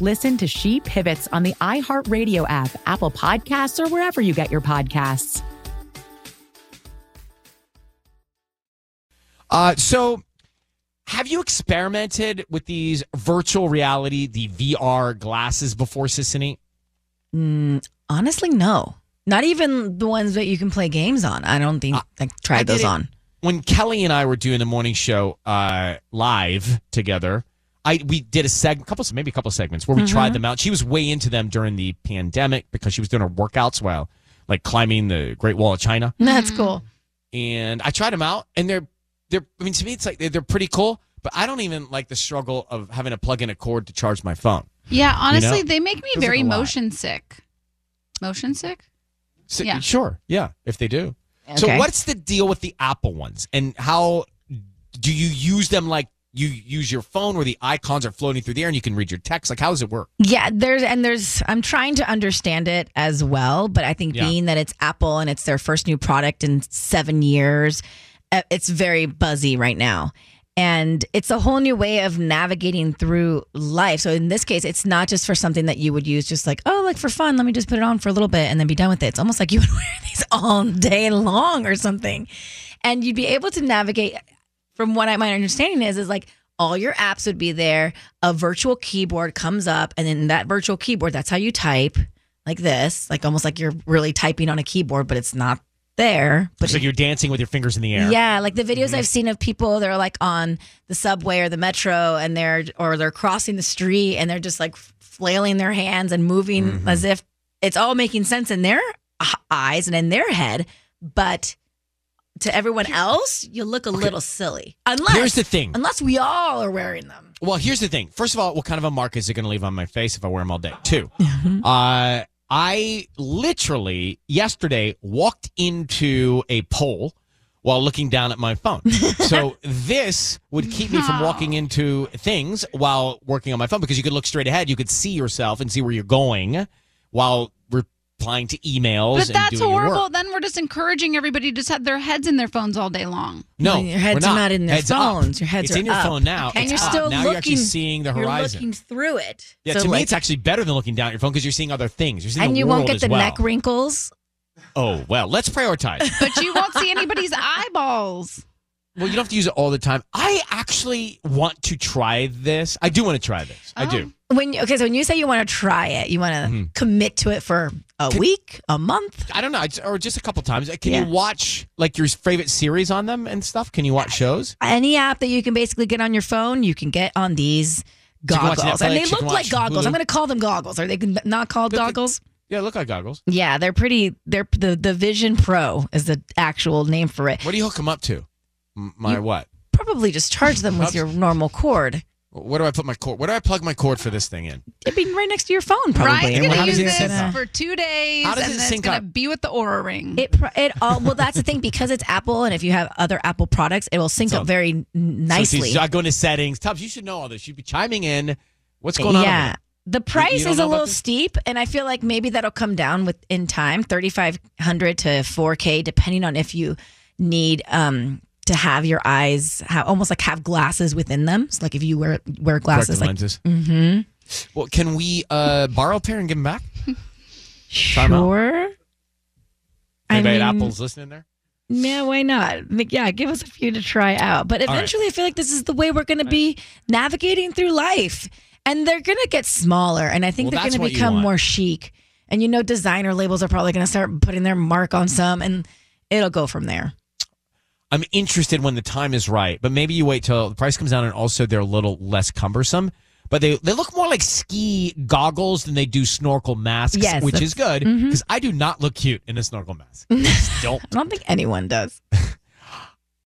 Listen to She Pivots on the iHeartRadio app, Apple Podcasts, or wherever you get your podcasts. Uh, so, have you experimented with these virtual reality, the VR glasses before, Sisanie? Mm, honestly, no. Not even the ones that you can play games on. I don't think I tried I those on. When Kelly and I were doing the morning show uh, live together, I we did a seg, couple, maybe a couple segments where we Mm-hmm. tried them out. She was way into them during the pandemic because she was doing her workouts while like climbing the Great Wall of China. That's cool. and I tried them out, and they're they're. I mean, to me, it's like they're, they're pretty cool. But I don't even like the struggle of having to plug in a cord to charge my phone. Yeah, honestly, know? they make me very like a lot. motion sick. Motion sick? So, Yeah. Sure, yeah, if they do. So, Okay. what's the deal with the Apple ones, and how do you use them? Like you use your phone, where the icons are floating through the air, and you can read your text. Like, how does it work? Yeah, there's and there's I'm trying to understand it as well, but I think Yeah. being that it's Apple and it's their first new product in 7 years, uh, it's very buzzy right now. And it's a whole new way of navigating through life. So in this case, it's not just for something that you would use just like, oh, like for fun, let me just put it on for a little bit and then be done with it. It's almost like you would wear these all day long or something. And you'd be able to navigate from what I, my understanding is, is like all your apps would be there. A virtual keyboard comes up, and then that virtual keyboard, that's how you type, like this, like almost like you're really typing on a keyboard, but it's not there. But It's like you're dancing with your fingers in the air. yeah, like the videos Mm-hmm. I've seen of people, they're like on the subway or the metro, and they're or they're crossing the street, and they're just like flailing their hands and moving Mm-hmm. as if it's all making sense in their eyes and in their head, but to everyone else, you look a little silly. Unless Here's the thing. unless we all are wearing them. Well, here's the thing. First of all, what kind of a mark is it going to leave on my face if I wear them all day? Two, Mm-hmm. uh, I literally yesterday walked into a pole while looking down at my phone. so this would keep me from walking into things while working on my phone because you could look straight ahead. You could see yourself and see where you're going while replying to emails But and that's doing your horrible. work. Then we're just encouraging everybody to just have their heads in their phones all day long. No, Well, your heads we're are not in their Heads up. phones. Your heads it's are in your up. phone now. and It's you're up. still now looking. you're actually seeing the You're horizon. looking through it. Yeah, So, to me, it's actually better than looking down at your phone because you're seeing other things. You're seeing and the you world won't get as the well. neck wrinkles. Oh well, let's prioritize. But you won't see anybody's eyeballs. well, you don't have to use it all the time. I actually want to try this. I do want to try this. I do. When okay, so when you say you want to try it, you want to Mm-hmm. commit to it for a week, a month. I don't know, or just a couple times. Can Yeah. you watch like your favorite series on them and stuff? Can you watch shows? Any app that you can basically get on your phone, you can get on these can goggles, and they look like goggles. Hulu. I'm going to call them goggles. Are they not called Look like- goggles? Yeah, look like goggles. Yeah, they're pretty. They're the the Vision Pro is the actual name for it. What do you hook them up to? My what? Probably just charge them with your normal cord. Where do I put my cord? Where do I plug my cord for this thing in? It'd be right next to your phone, probably. Ryan's And gonna use this up? for two days, How does and it then it's sync gonna up? be with the Oura Ring. It pr- it all well. That's the thing because it's Apple, and if you have other Apple products, it will sync So- up very n- So nicely. she's not going to settings. Tubbs, you should know all this. You'd be chiming in. What's going on? over yeah. there? The price don't is know a about little this? steep, and I feel like maybe that'll come down with in time, thirty five hundred to four K, depending on if you need um to have your eyes have almost like have glasses within them. So like if you wear wear glasses, like lenses. mm-hmm. Well, can we uh, borrow a pair and give them back? Sure. I Anybody at Apple's listening there? Yeah, why not? Yeah, give us a few to try out. But right. eventually, I feel like this is the way we're going to be navigating through life. And they're going to get smaller. And I think Well, they're going to become more chic. And you know, designer labels are probably going to start putting their mark on some, and it'll go from there. I'm interested when the time is right, but maybe you wait till the price comes down and also they're a little less cumbersome. But they they look more like ski goggles than they do snorkel masks, Yes, which mm-hmm. is good because I do not look cute in a snorkel mask. I don't. I don't think anyone does.